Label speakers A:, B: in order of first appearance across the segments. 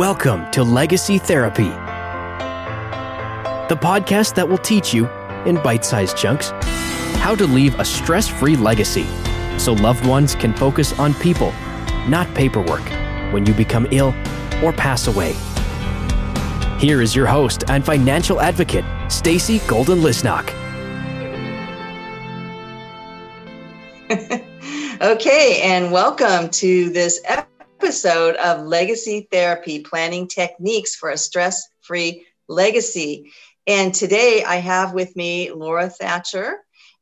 A: Welcome to Legacy Therapy, the podcast that will teach you, in bite sized chunks, how to leave a stress free legacy so loved ones can focus on people, not paperwork, when you become ill or pass away. Here is your host and financial advocate, Stacy Golden Lisnock.
B: okay, and welcome to this episode of Legacy Therapy Planning Techniques for a Stress Free Legacy. And today I have with me Laura Thatcher.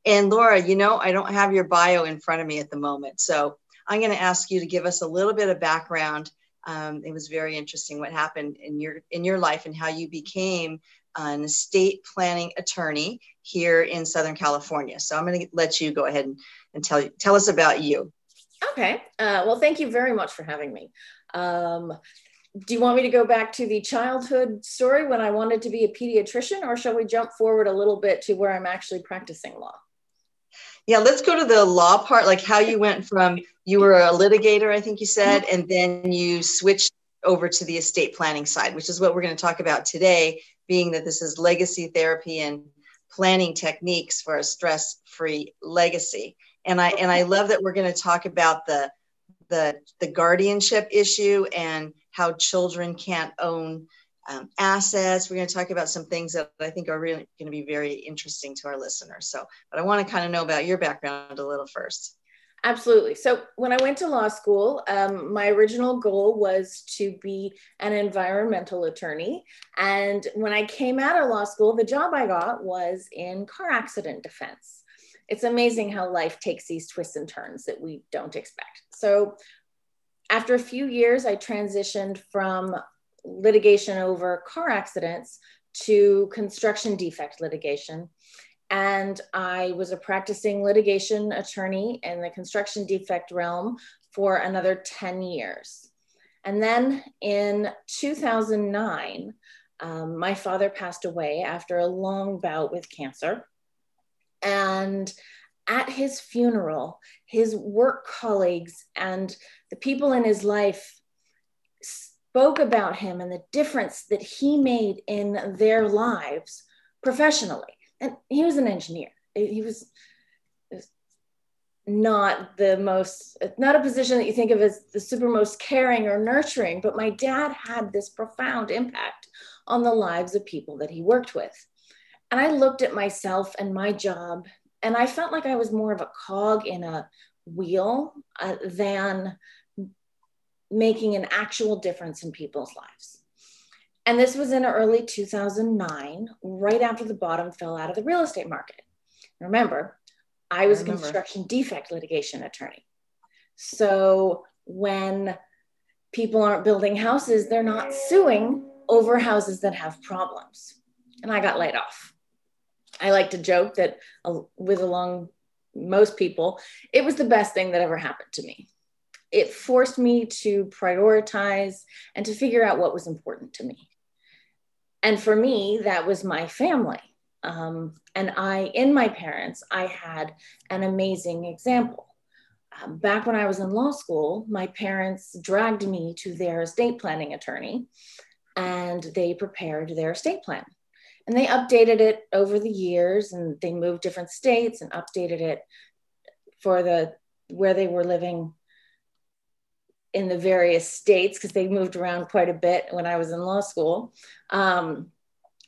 B: And Laura, you know, I don't have your bio in front of me at the moment. So I'm going to ask you to give us a little bit of background um, it was very interesting what happened in your in your life and how you became an estate planning attorney here in Southern California. So I'm going to let you go ahead and, and tell tell us about you.
C: Okay. Uh, well, thank you very much for having me. Um, do you want me to go back to the childhood story when I wanted to be a pediatrician, or shall we jump forward a little bit to where I'm actually practicing law?
B: Yeah, let's go to the law part, like how you went from you were a litigator, I think you said, and then you switched over to the estate planning side, which is what we're going to talk about today, being that this is legacy therapy and planning techniques for a stress-free legacy. And I and I love that we're going to talk about the the the guardianship issue and how children can't own um, assets. We're going to talk about some things that I think are really going to be very interesting to our listeners. So, but I want to kind of know about your background a little first.
C: Absolutely. So, when I went to law school, um, my original goal was to be an environmental attorney. And when I came out of law school, the job I got was in car accident defense. It's amazing how life takes these twists and turns that we don't expect. So, after a few years, I transitioned from litigation over car accidents to construction defect litigation. And I was a practicing litigation attorney in the construction defect realm for another 10 years. And then in 2009, um, my father passed away after a long bout with cancer. And at his funeral, his work colleagues and the people in his life spoke about him and the difference that he made in their lives professionally. And he was an engineer. He was not the most, not a position that you think of as the super most caring or nurturing, but my dad had this profound impact on the lives of people that he worked with. And I looked at myself and my job, and I felt like I was more of a cog in a wheel uh, than making an actual difference in people's lives. And this was in early 2009, right after the bottom fell out of the real estate market. Remember, I was I a construction defect litigation attorney. So when people aren't building houses, they're not suing over houses that have problems. And I got laid off. I like to joke that uh, with along most people, it was the best thing that ever happened to me it forced me to prioritize and to figure out what was important to me. And for me, that was my family. Um, and I, in my parents, I had an amazing example. Um, back when I was in law school, my parents dragged me to their estate planning attorney and they prepared their estate plan. And they updated it over the years and they moved different states and updated it for the where they were living in the various states because they moved around quite a bit when I was in law school. Um,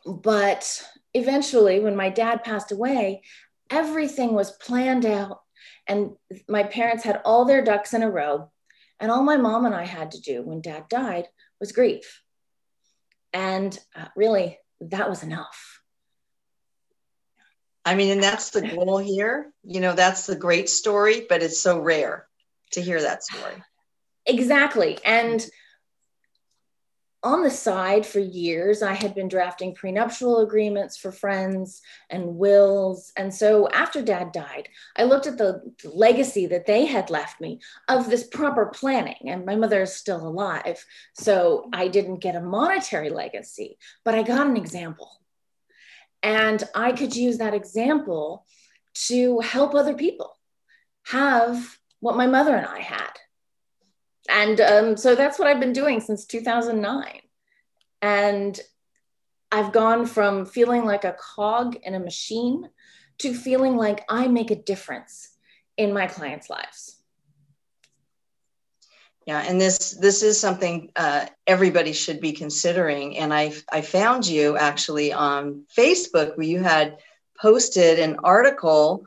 C: but eventually, when my dad passed away, everything was planned out, and my parents had all their ducks in a row. And all my mom and I had to do when dad died was grieve. And uh, really, that was enough.
B: I mean, and that's the goal here. You know, that's the great story, but it's so rare to hear that story.
C: Exactly. And on the side for years, I had been drafting prenuptial agreements for friends and wills. And so after dad died, I looked at the legacy that they had left me of this proper planning. And my mother is still alive. So I didn't get a monetary legacy, but I got an example. And I could use that example to help other people have what my mother and I had and um, so that's what I've been doing since 2009. And I've gone from feeling like a cog in a machine to feeling like I make a difference in my clients' lives.
B: Yeah, and this this is something uh, everybody should be considering. And I I found you actually on Facebook where you had posted an article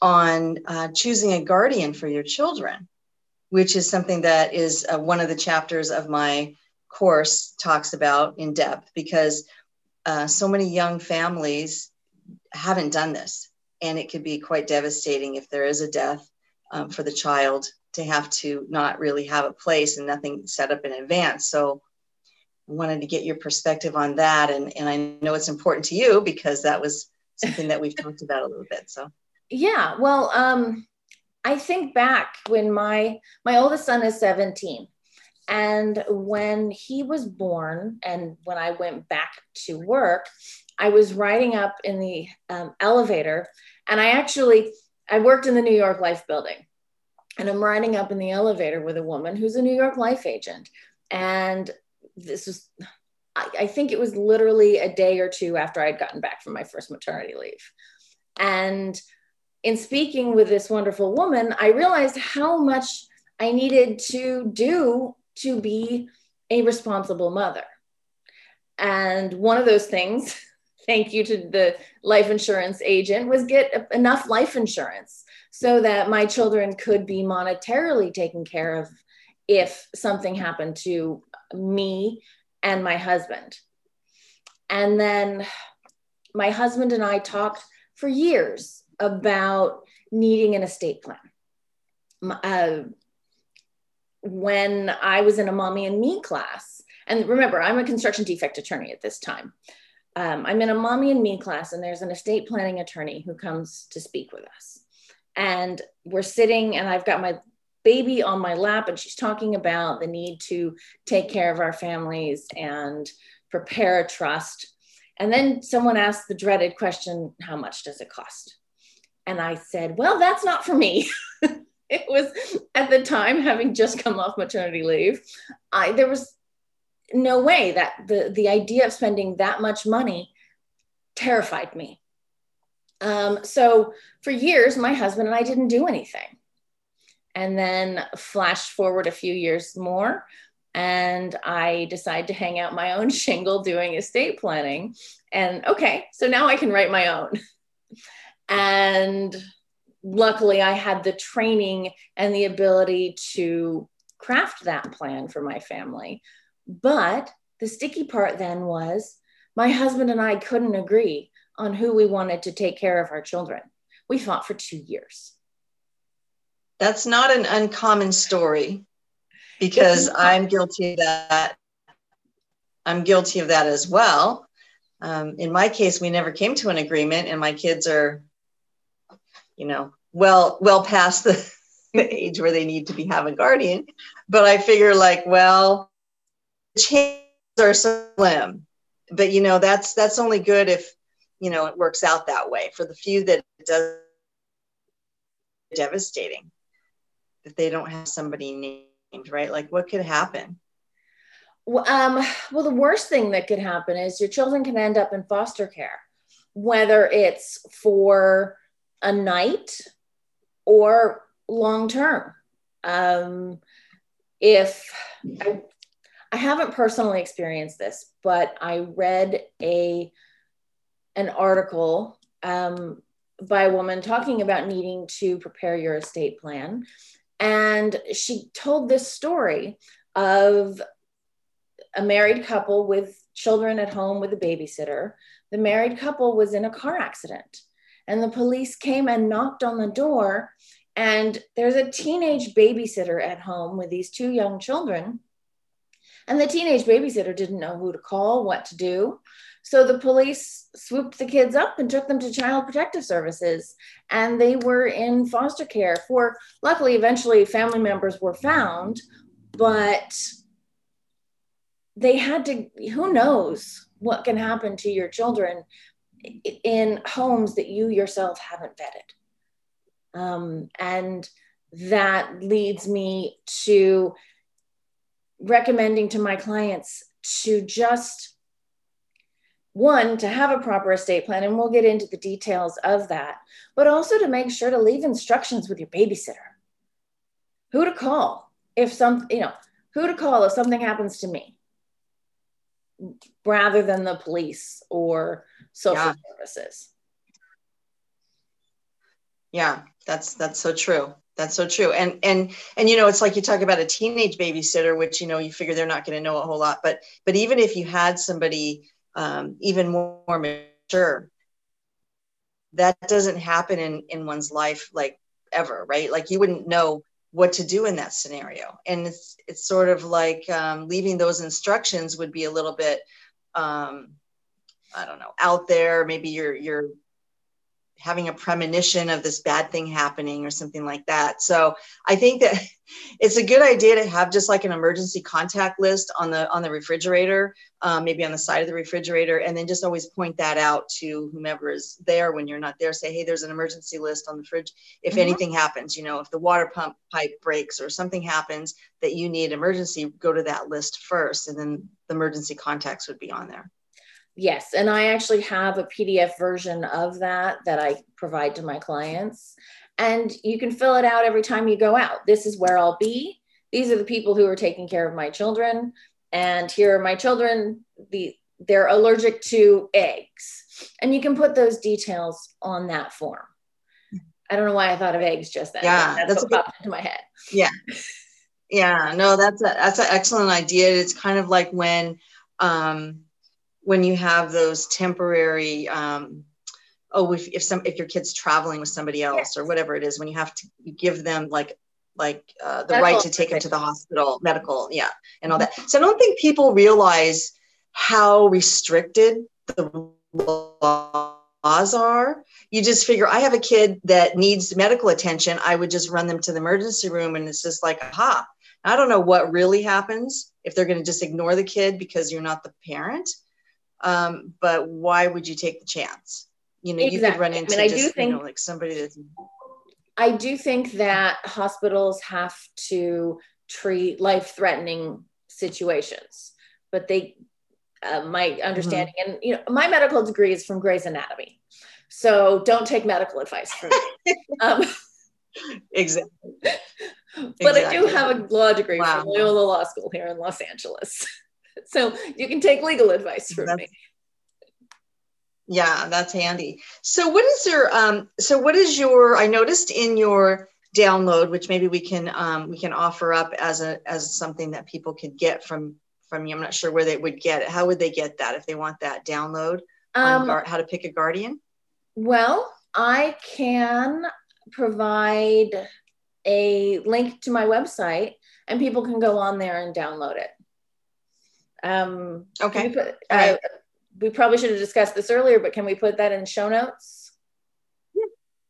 B: on uh, choosing a guardian for your children, which is something that is uh, one of the chapters of my course talks about in depth because uh, so many young families haven't done this, and it could be quite devastating if there is a death um, for the child to have to not really have a place and nothing set up in advance. So I wanted to get your perspective on that. And, and I know it's important to you because that was something that we've talked about a little bit. So
C: yeah, well, um, I think back when my my oldest son is 17. And when he was born, and when I went back to work, I was riding up in the um, elevator, and I actually I worked in the New York Life Building, and I'm riding up in the elevator with a woman who's a New York Life agent, and this was I, I think it was literally a day or two after I'd gotten back from my first maternity leave, and in speaking with this wonderful woman, I realized how much I needed to do to be a responsible mother. And one of those things, thank you to the life insurance agent, was get enough life insurance so that my children could be monetarily taken care of if something happened to me and my husband. And then my husband and I talked for years about needing an estate plan. Uh, when I was in a mommy and me class, and remember, I'm a construction defect attorney at this time. Um, I'm in a mommy and me class, and there's an estate planning attorney who comes to speak with us. And we're sitting, and I've got my baby on my lap, and she's talking about the need to take care of our families and prepare a trust. And then someone asked the dreaded question How much does it cost? And I said, Well, that's not for me. it was at the time having just come off maternity leave i there was no way that the the idea of spending that much money terrified me. Um, so for years my husband and i didn't do anything. And then flash forward a few years more and i decided to hang out my own shingle doing estate planning. And okay so now i can write my own and luckily I had the training and the ability to craft that plan for my family. But the sticky part then was my husband and I couldn't agree on who we wanted to take care of our children. We fought for two years.
B: That's not an uncommon story because I'm guilty of that. I'm guilty of that as well. Um, in my case, we never came to an agreement, and my kids are you know, well, well past the, the age where they need to be have a guardian. But I figure like, well, chances are slim. But you know, that's that's only good if you know it works out that way. For the few that it does devastating that they don't have somebody named, right? Like what could happen?
C: Well, um, well, the worst thing that could happen is your children can end up in foster care, whether it's for a night or long term. Um, if I, I haven't personally experienced this, but I read a an article um, by a woman talking about needing to prepare your estate plan, and she told this story of a married couple with children at home with a babysitter. The married couple was in a car accident and the police came and knocked on the door and there's a teenage babysitter at home with these two young children. And the teenage babysitter didn't know who to call what to do. So the police swooped the kids up and took them to child protective services and they were in foster care for luckily eventually family members were found but they had to who knows what can happen to your children in homes that you yourself haven't vetted. Um, and that leads me to recommending to my clients to just one to have a proper estate plan and we'll get into the details of that but also to make sure to leave instructions with your babysitter who to call if some you know who to call if something happens to me rather than the police or social yeah. services.
B: Yeah that's that's so true. That's so true. And and and you know it's like you talk about a teenage babysitter which you know you figure they're not going to know a whole lot but but even if you had somebody um, even more, more mature that doesn't happen in in one's life like ever right? Like you wouldn't know what to do in that scenario. And it's it's sort of like um, leaving those instructions would be a little bit um, i don't know out there maybe you're you're having a premonition of this bad thing happening or something like that. So I think that it's a good idea to have just like an emergency contact list on the on the refrigerator, um, maybe on the side of the refrigerator, and then just always point that out to whomever is there when you're not there. Say, hey, there's an emergency list on the fridge. If mm-hmm. anything happens, you know, if the water pump pipe breaks or something happens that you need emergency, go to that list first, and then the emergency contacts would be on there.
C: Yes, and I actually have a PDF version of that that I provide to my clients. And you can fill it out every time you go out. This is where I'll be. These are the people who are taking care of my children. And here are my children. The they're allergic to eggs. And you can put those details on that form. I don't know why I thought of eggs just then.
B: Yeah,
C: that's, that's what popped into my head.
B: Yeah. Yeah, no, that's a that's an excellent idea. It's kind of like when um when you have those temporary um, oh if, if some if your kid's traveling with somebody else yes. or whatever it is when you have to give them like like uh, the medical right to take them to the hospital medical yeah and all that. So i don't think people realize how restricted the laws are. You just figure i have a kid that needs medical attention i would just run them to the emergency room and it's just like aha. I don't know what really happens if they're going to just ignore the kid because you're not the parent um, but why would you take the chance? You know, exactly. you could run into I, mean, just, do think, you know, like somebody that's.
C: I do think that hospitals have to treat life-threatening situations, but they, uh, my understanding, mm-hmm. and you know, my medical degree is from Grey's Anatomy, so don't take medical advice from me. um,
B: exactly.
C: But exactly. I do have a law degree wow. from Loyola Law School here in Los Angeles. so you can take legal advice from that's, me.
B: Yeah, that's handy. So what is your um so what is your I noticed in your download which maybe we can um we can offer up as a as something that people could get from from you. I'm not sure where they would get it. How would they get that if they want that download um, on how to pick a guardian?
C: Well, I can provide a link to my website and people can go on there and download it. Um,
B: okay.
C: We, put, uh, we probably should have discussed this earlier, but can we put that in show notes?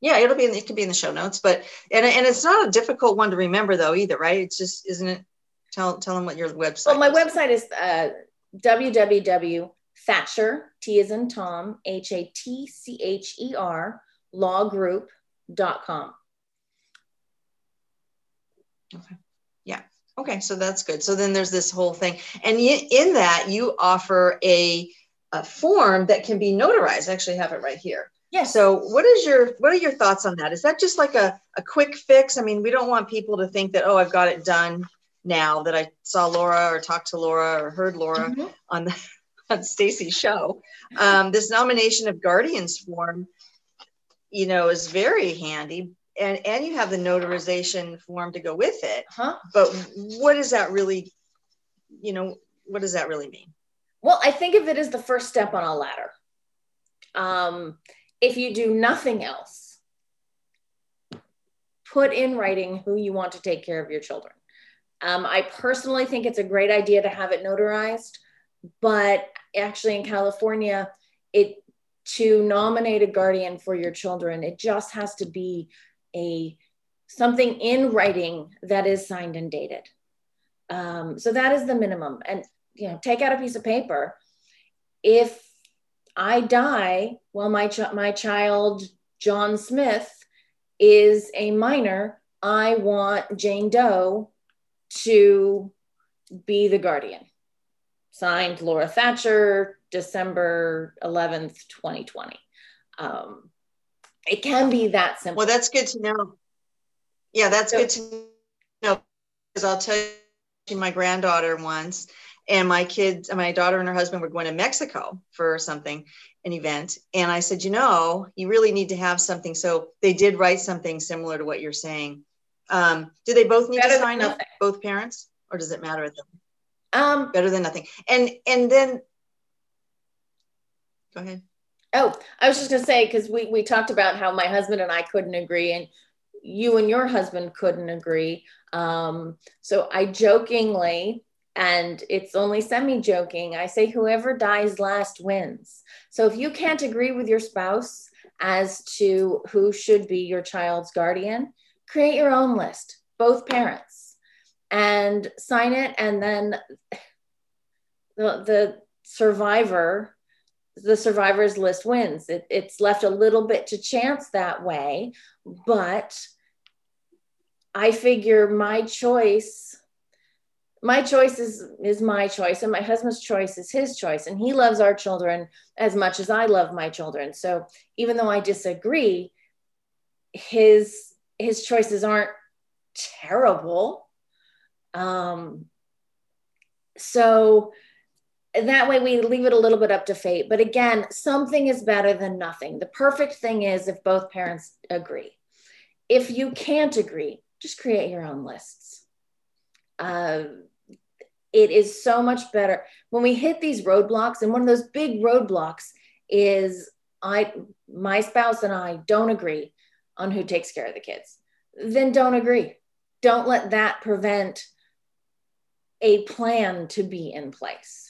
B: Yeah, it'll be in, it could be in the show notes, but and and it's not a difficult one to remember though either, right? It's just isn't it? Tell tell them what your website.
C: Well, my is. website is uh, www Thatcher T is in Tom H A T C H E R lawgroup.com.
B: Okay. Okay, so that's good. So then there's this whole thing. And in that, you offer a, a form that can be notarized. I actually have it right here.
C: Yeah.
B: So what is your what are your thoughts on that? Is that just like a, a quick fix? I mean, we don't want people to think that, oh, I've got it done now that I saw Laura or talked to Laura or heard Laura mm-hmm. on the on Stacy's show. Um, this nomination of guardians form, you know, is very handy and and you have the notarization form to go with it.
C: Huh?
B: but what does that really you know what does that really mean?
C: Well i think of it as the first step on a ladder. Um, if you do nothing else put in writing who you want to take care of your children. Um, i personally think it's a great idea to have it notarized but actually in california it to nominate a guardian for your children it just has to be a something in writing that is signed and dated. Um, so that is the minimum. And you know, take out a piece of paper. If I die while my ch- my child John Smith is a minor, I want Jane Doe to be the guardian. Signed Laura Thatcher, December 11th, 2020. Um, it can be that simple.
B: Well, that's good to know. Yeah, that's so, good to know because I'll tell you my granddaughter once and my kids my daughter and her husband were going to mexico for something an event and i said you know you really need to have something. So they did write something similar to what you're saying. Um, do they both need to sign up, both parents or does it matter at them um, better than nothing. And and then go ahead
C: oh i was just going to say because we we talked about how my husband and i couldn't agree and you and your husband couldn't agree um, so i jokingly and it's only semi joking. I say, whoever dies last wins. So if you can't agree with your spouse as to who should be your child's guardian, create your own list, both parents, and sign it. And then the, the survivor, the survivors list wins. It, it's left a little bit to chance that way, but I figure my choice my choice is is my choice and my husband's choice is his choice and he loves our children as much as i love my children so even though i disagree his his choices aren't terrible um so that way we leave it a little bit up to fate. But again something is better than nothing. The perfect thing is if both parents agree. If you can't agree just create your own lists. Uh, it is so much better. When we hit these roadblocks and one of those big roadblocks is i my spouse and i don't agree on who takes care of the kids then don't agree. Don't let that prevent a plan to be in place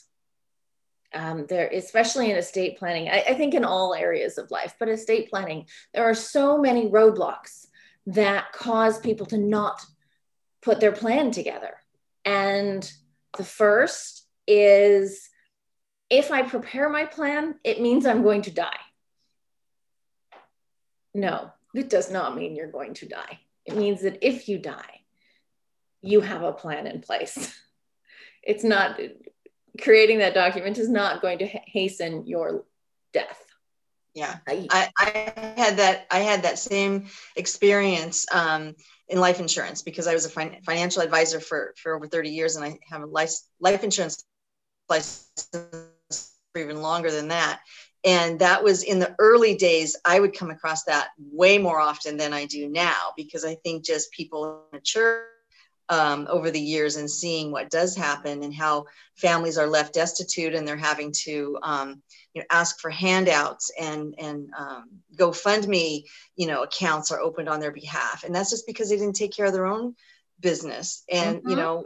C: um, there especially in estate planning I, I think in all areas of life but estate planning there are so many roadblocks that cause people to not put their plan together and the first is if I prepare my plan, it means I'm going to die. No, it does not mean you're going to die. It means that if you die, you have a plan in place. It's not creating that document is not going to hasten your death.
B: Yeah, I, I had that. I had that same experience. Um, in life insurance because I was a fin- financial advisor for, for over 30 years and I have a life, life insurance license for even longer than that. And that was in the early days, I would come across that way more often than I do now because I think just people mature um, over the years and seeing what does happen and how families are left destitute and they're having to um, you know ask for handouts and and um, GoFundMe you know accounts are opened on their behalf, and that's just because they didn't take care of their own business, and mm-hmm. you know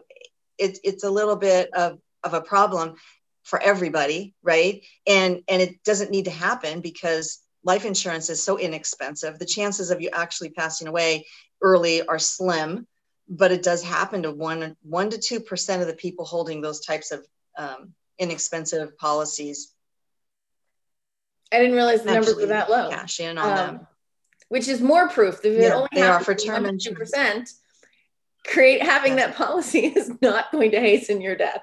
B: it's it's a little bit of of a problem for everybody, right? And and it doesn't need to happen because life insurance is so inexpensive. The chances of you actually passing away early are slim, but it does happen to one one to two percent of the people holding those types of um, inexpensive policies.
C: I didn't realize the numbers were that low.
B: Cash in on um, them,
C: which is more proof that
B: yeah, only they are for term
C: two percent. Create having that policy is not going to hasten your death.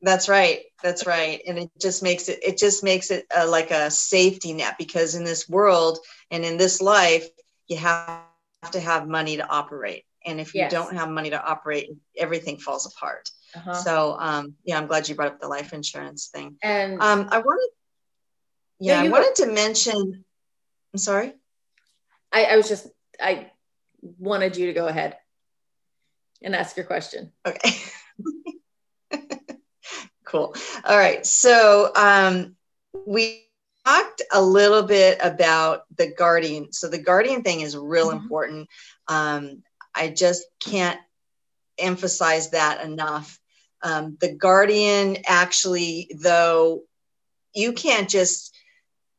B: That's right. That's right. And it just makes it. It just makes it uh, like a safety net because in this world and in this life, you have to have money to operate. And if you yes. don't have money to operate, everything falls apart. Uh-huh. So um, yeah, I'm glad you brought up the life insurance thing. And um, I wanted yeah, I wanted go. to mention. I'm sorry.
C: I, I was just I wanted you to go ahead and ask your question.
B: Okay. cool. All right. So um, we talked a little bit about the guardian. So the guardian thing is real mm-hmm. important. Um, I just can't emphasize that enough. Um, the guardian actually, though, you can't just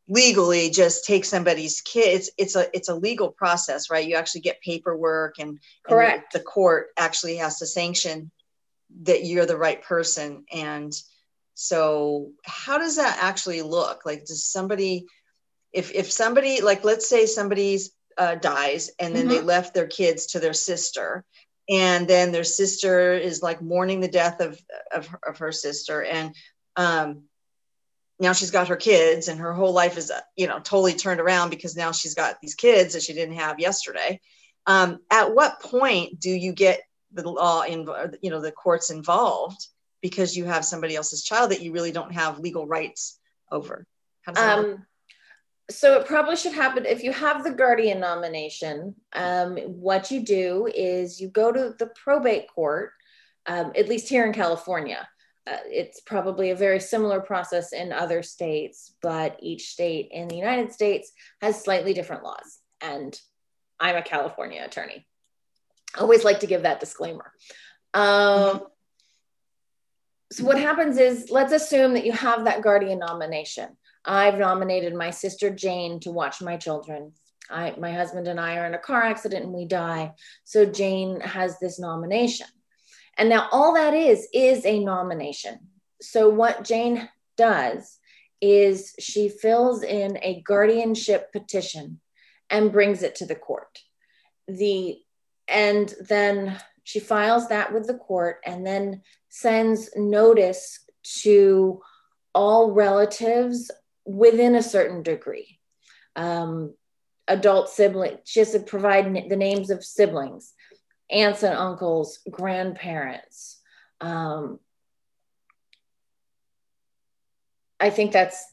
B: legally just take somebody's kid. It's, it's a it's a legal process right? You actually get paperwork and,
C: correct
B: and the, the court actually has to sanction that you're the right person. And so how does that actually look? Like does somebody if if somebody like let's say somebody's uh, dies and then mm-hmm. they left their kids to their sister. And then their sister is like mourning the death of of, of her sister. And um now she's got her kids and her whole life is you know totally turned around because now she's got these kids that she didn't have yesterday. Um, at what point do you get the law in you know the courts involved because you have somebody else's child that you really don't have legal rights over?
C: Um, so it probably should happen if you have the guardian nomination um, what you do is you go to the probate court um, at least here in california. Uh, it's probably a very similar process in other states but each state in the united states has slightly different laws and i'm a california attorney. I always like to give that disclaimer. Um, so what happens is let's assume that you have that guardian nomination I've nominated my sister Jane to watch my children. I, my husband and I are in a car accident and we die. So Jane has this nomination. And now all that is, is a nomination. So what Jane does is she fills in a guardianship petition and brings it to the court. The and then she files that with the court and then sends notice to all relatives within a certain degree. Um, adult siblings, just provide the names of siblings, aunts and uncles, grandparents. Um, I think that's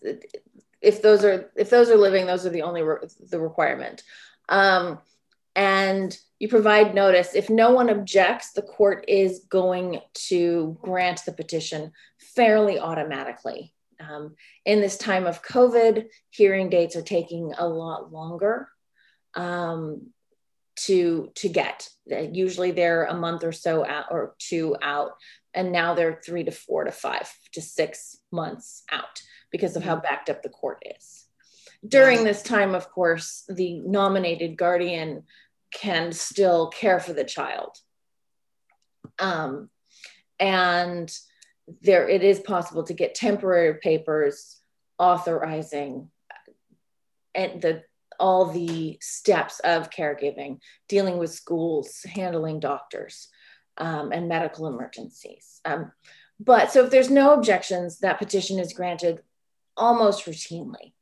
C: if those are if those are living, those are the only re- the requirement. Um, and you provide notice. If no one objects, the court is going to grant the petition fairly automatically. Um, in this time of COVID, hearing dates are taking a lot longer um, to to get. Usually they're a month or so out or two out, and now they're three to four to five to six months out because of how backed up the court is. During this time, of course, the nominated guardian can still care for the child. Um, and there it is possible to get temporary papers authorizing and the all the steps of caregiving dealing with schools handling doctors um, and medical emergencies. Um, but so if there's no objections that petition is granted almost routinely.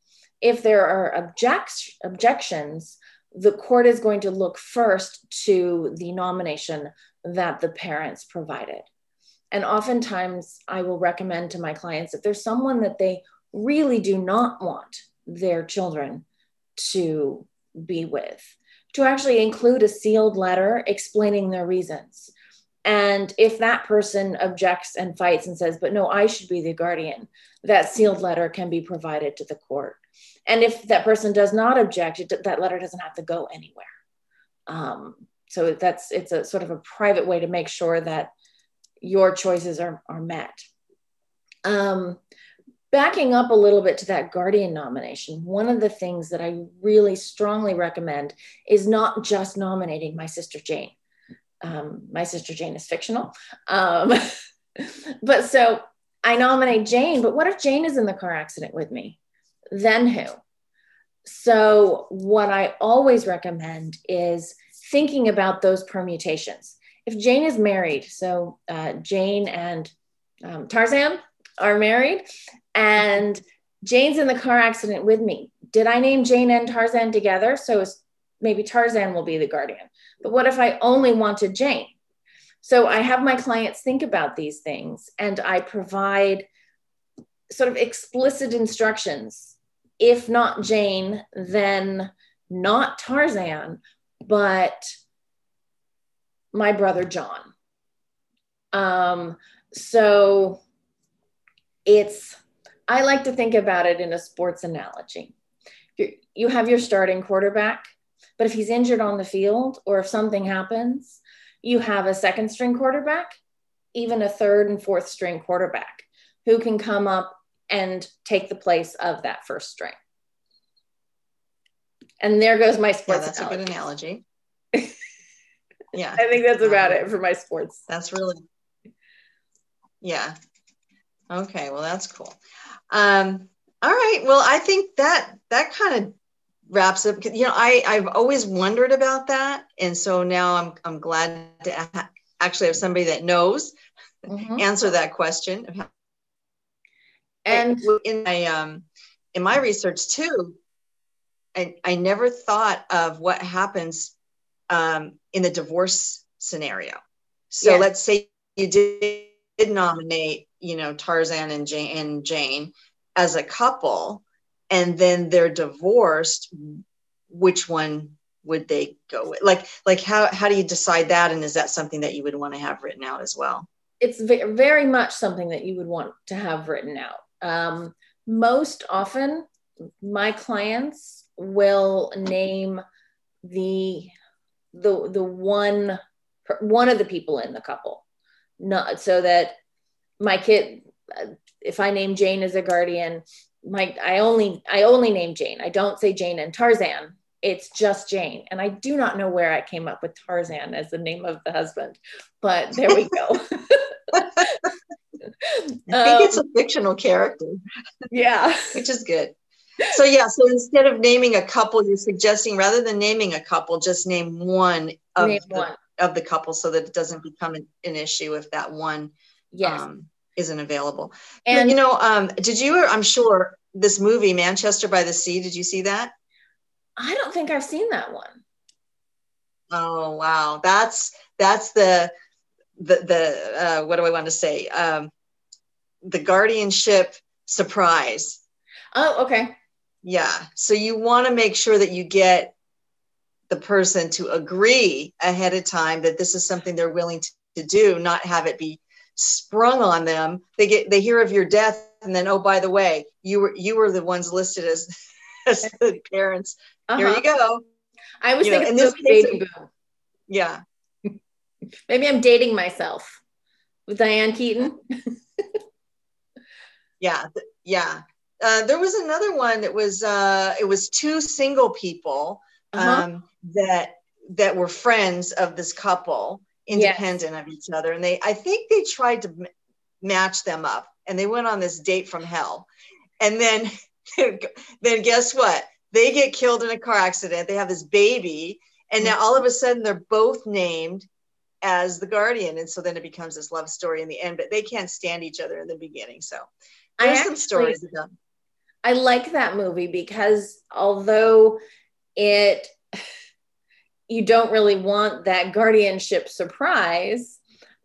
C: If there are objects, objections the court is going to look first to the nomination that the parents provided and oftentimes, I will recommend to my clients if there's someone that they really do not want their children to be with, to actually include a sealed letter explaining their reasons. And if that person objects and fights and says, but no, I should be the guardian, that sealed letter can be provided to the court. And if that person does not object, it, that letter doesn't have to go anywhere. Um, so that's it's a sort of a private way to make sure that your choices are, are met. Um, backing up a little bit to that guardian nomination, one of the things that I really strongly recommend is not just nominating my sister Jane. Um, my sister Jane is fictional. Um, but so I nominate Jane, but what if Jane is in the car accident with me? Then who? So, what I always recommend is thinking about those permutations if Jane is married, so uh, Jane and um, Tarzan are married, and Jane's in the car accident with me. Did I name Jane and Tarzan together? So maybe Tarzan will be the guardian. But what if I only wanted Jane? So I have my clients think about these things and I provide sort of explicit instructions. If not Jane, then not Tarzan, but my brother John. Um, so it's, I like to think about it in a sports analogy. you you have your starting quarterback, but if he's injured on the field or if something happens, you have a second string quarterback, even a third and fourth string quarterback who can come up and take the place of that first string. And there goes my sports.
B: Yeah, that's analogy. a good analogy. Yeah
C: i think that's about it for my sports
B: that's really yeah okay well that's cool um all right well i think that that kind of wraps up. You know, I I've always wondered about that, and so now I'm I'm glad to actually have somebody that knows mm-hmm. answer that question.
C: And
B: in my um in my research too, I, I never thought of what happens um, in the divorce scenario. So let's say you did, did nominate, you know, Tarzan and Jane, and Jane as a couple, and then they're divorced. Which one would they go with? Like, like how how do you decide that? And is that something that you would want to have written out as well?
C: It's very much something that you would want to have written out. Um, most often, my clients will name the the the one one of the people in the couple. Not so that my kid if i name jane as a guardian my i only i only name jane. I don't say jane and tarzan. It's just jane. And i do not know where i came up with tarzan as the name of the husband but there we go.
B: I think um, it's a fictional character.
C: yeah.
B: Which is good so yeah so instead of naming a couple you're suggesting rather than naming a couple just name one of name the, one. of the couple so that it doesn't become an, an issue if that one
C: yes. um,
B: isn't available. And you know um, did you i'm sure this movie manchester by the sea did you see that?
C: I don't think i've seen that one.
B: Oh wow. That's that's the the the uh, what do i want to say? Um, the guardianship surprise.
C: Oh okay
B: yeah. So you want to make sure that you get the person to agree ahead of time that this is something they're willing to, to do, not have it be sprung on them. They get they hear of your death and then oh by the way, you were you were the ones listed as as the parents. Uh-huh. Here you go.
C: I was you thinking know, this baby boom.
B: Yeah.
C: Maybe I'm dating myself with Diane Keaton.
B: yeah, yeah. Uh, there was another one that was uh, it was two single people uh-huh. um, that that were friends of this couple, independent yes. of each other, and they I think they tried to m- match them up, and they went on this date from hell, and then then guess what? They get killed in a car accident. They have this baby, and now all of a sudden they're both named as the guardian, and so then it becomes this love story in the end. But they can't stand each other in the beginning, so there's some stories about
C: I like that movie because although it you don't really want that guardianship surprise,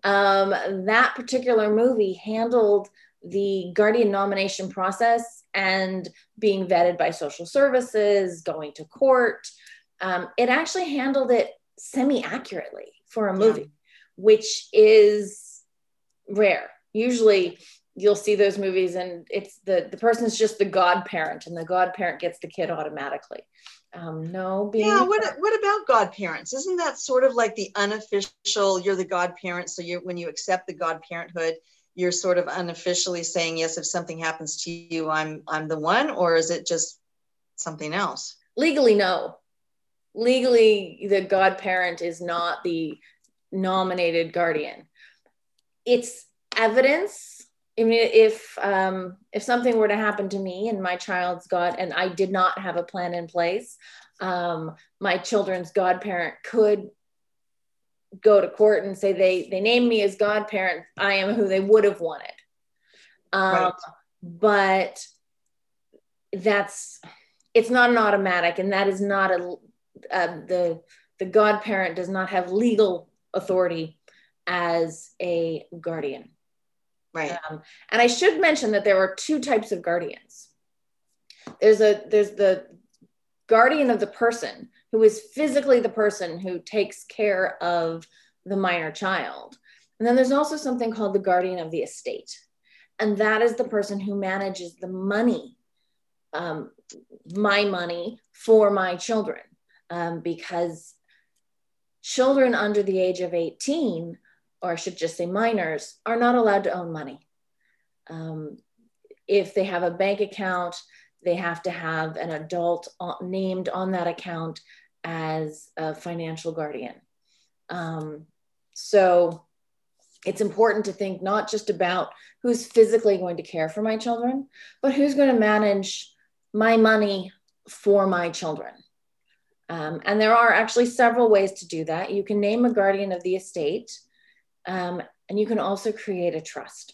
C: um, that particular movie handled the guardian nomination process and being vetted by social services, going to court. Um, it actually handled it semi accurately for a movie, yeah. which is rare. Usually, you'll see those movies and it's the the person's just the godparent and the godparent gets the kid automatically. Um, no
B: being yeah what, what about godparents? Isn't that sort of like the unofficial you're the godparent so you when you accept the godparenthood you're sort of unofficially saying yes if something happens to you i'm i'm the one or is it just something else?
C: Legally no. Legally the godparent is not the nominated guardian. It's evidence I mean, if um, if something were to happen to me and my child's God, and I did not have a plan in place, um, my children's godparent could go to court and say they they named me as godparent. I am who they would have wanted. Um, right. But that's it's not an automatic, and that is not a uh, the the godparent does not have legal authority as a guardian.
B: Right. Um,
C: and I should mention that there are two types of guardians. There's a there's the guardian of the person who is physically the person who takes care of the minor child. And then there's also something called the guardian of the estate. And that is the person who manages the money, um, my money for my children. Um, because children under the age of 18 or I should just say minors, are not allowed to own money. Um, if they have a bank account, they have to have an adult named on that account as a financial guardian. Um, so it's important to think not just about who's physically going to care for my children, but who's going to manage my money for my children. Um, and there are actually several ways to do that. You can name a guardian of the estate, um, and you can also create a trust.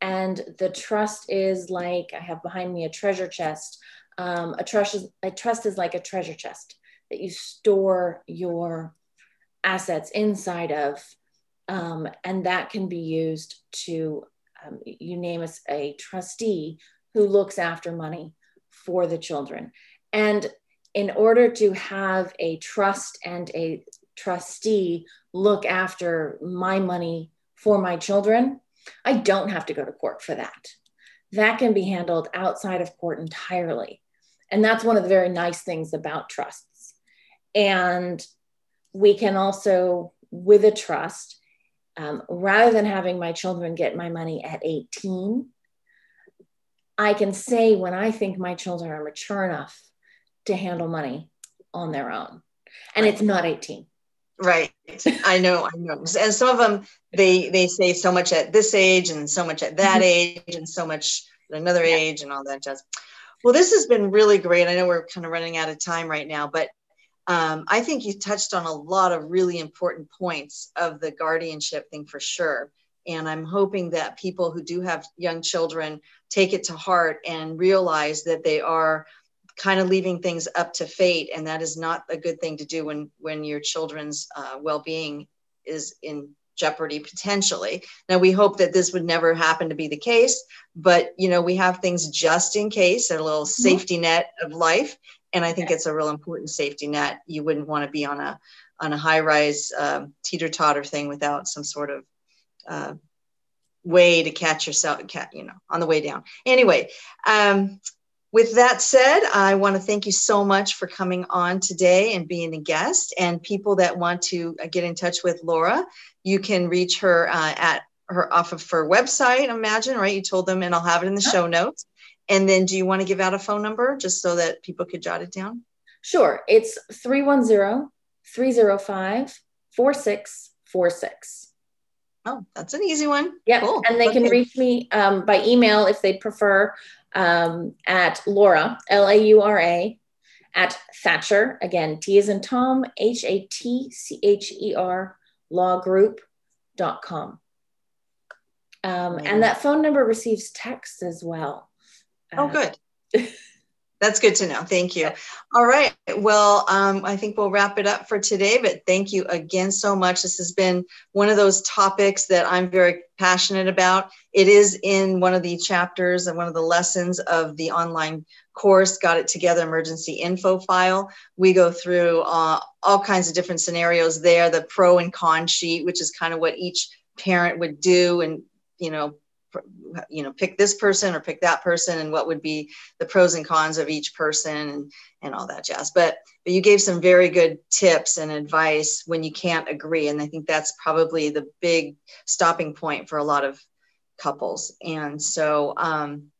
C: And the trust is like I have behind me a treasure chest. Um, a trust is a trust is like a treasure chest that you store your assets inside of, um, and that can be used to um, you name us a trustee who looks after money for the children. And in order to have a trust and a trustee look after my money for my children, I don't have to go to court for that. That can be handled outside of court entirely. And that's one of the very nice things about trusts. And we can also, with a trust, um, rather than having my children get my money at 18, I can say when I think my children are mature enough to handle money on their own. And it's not 18.
B: Right. I know, I know. And some of them they they say so much at this age and so much at that mm-hmm. age and so much at another yeah. age and all that jazz. Well, this has been really great. I know we're kind of running out of time right now, but um, I think you touched on a lot of really important points of the guardianship thing for sure. And I'm hoping that people who do have young children take it to heart and realize that they are kind of leaving things up to fate and that is not a good thing to do when when your children's uh, well-being is in jeopardy potentially. Now we hope that this would never happen to be the case but you know we have things just in case a little mm-hmm. safety net of life and i think it's a real important safety net. You wouldn't want to be on a on a high rise um, teeter totter thing without some sort of uh, way to catch yourself cat you know on the way down. Anyway um, with that said, I want to thank you so much for coming on today and being a guest. And people that want to uh, get in touch with Laura, you can reach her uh, at her off of her website, imagine, right? You told them, and I'll have it in the show notes. And then do you want to give out a phone number just so that people could jot it down?
C: Sure. It's 310 305 4646.
B: Oh, that's an easy one.
C: Yeah. Cool. And they okay. can reach me um, by email if they'd prefer um, at Laura, L A U R A, at Thatcher, again, T is in Tom, H A T C H E R, lawgroup.com. Um, and that phone number receives text as well.
B: Oh, uh, good. That's good to know. Thank you. All right. Well, um, I think we'll wrap it up for today, but thank you again so much. This has been one of those topics that I'm very passionate about. It is in one of the chapters and one of the lessons of the online course, Got It Together Emergency Info File. We go through uh, all kinds of different scenarios there, the pro and con sheet, which is kind of what each parent would do and you know you know pick this person or pick that person and what would be the pros and cons of each person and and all that jazz. But but you gave some very good tips and advice when you can't agree and i think that's probably the big stopping point for a lot of couples. And so um,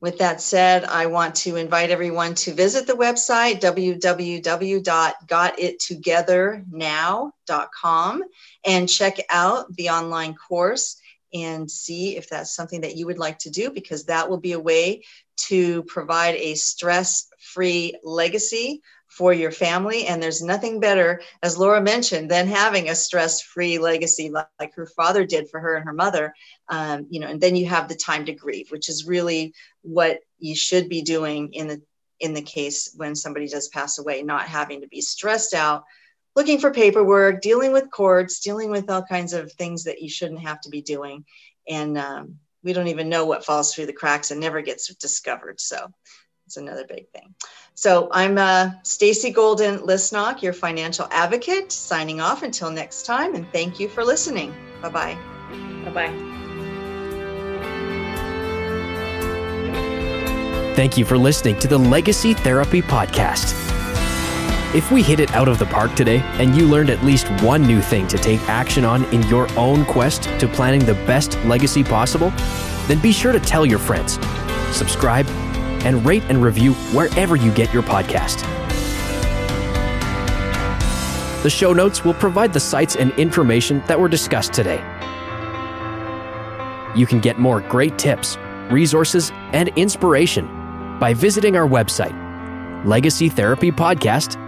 B: with that said, I want to invite everyone to visit the website www.gotittogethernow.com and check out the online course and see if that's something that you would like to do because that will be a way to provide a stress free legacy for your family. And there's nothing better, as Laura mentioned, than having a stress free legacy like, like, her father did for her and her mother. Um, you know, and then you have the time to grieve, which is really what you should be doing in the in the case when somebody does pass away, not having to be stressed out looking for paperwork, dealing with courts, dealing with all kinds of things that you shouldn't have to be doing. And um, we don't even know what falls through the cracks and never gets discovered. So it's another big thing. So I'm uh, Stacy Golden Lisnock, your financial advocate, signing off until next time. And thank you for listening. Bye bye.
C: Bye bye.
A: Thank you for listening to the Legacy Therapy Podcast. If we hit it out of the park today and you learned at least one new thing to take action on in your own quest to planning the best legacy possible, then be sure to tell your friends, subscribe, and rate and review wherever you get your podcast. The show notes will provide the sites and information that were discussed today. You can get more great tips, resources, and inspiration by visiting our website legacytherapypodcast.com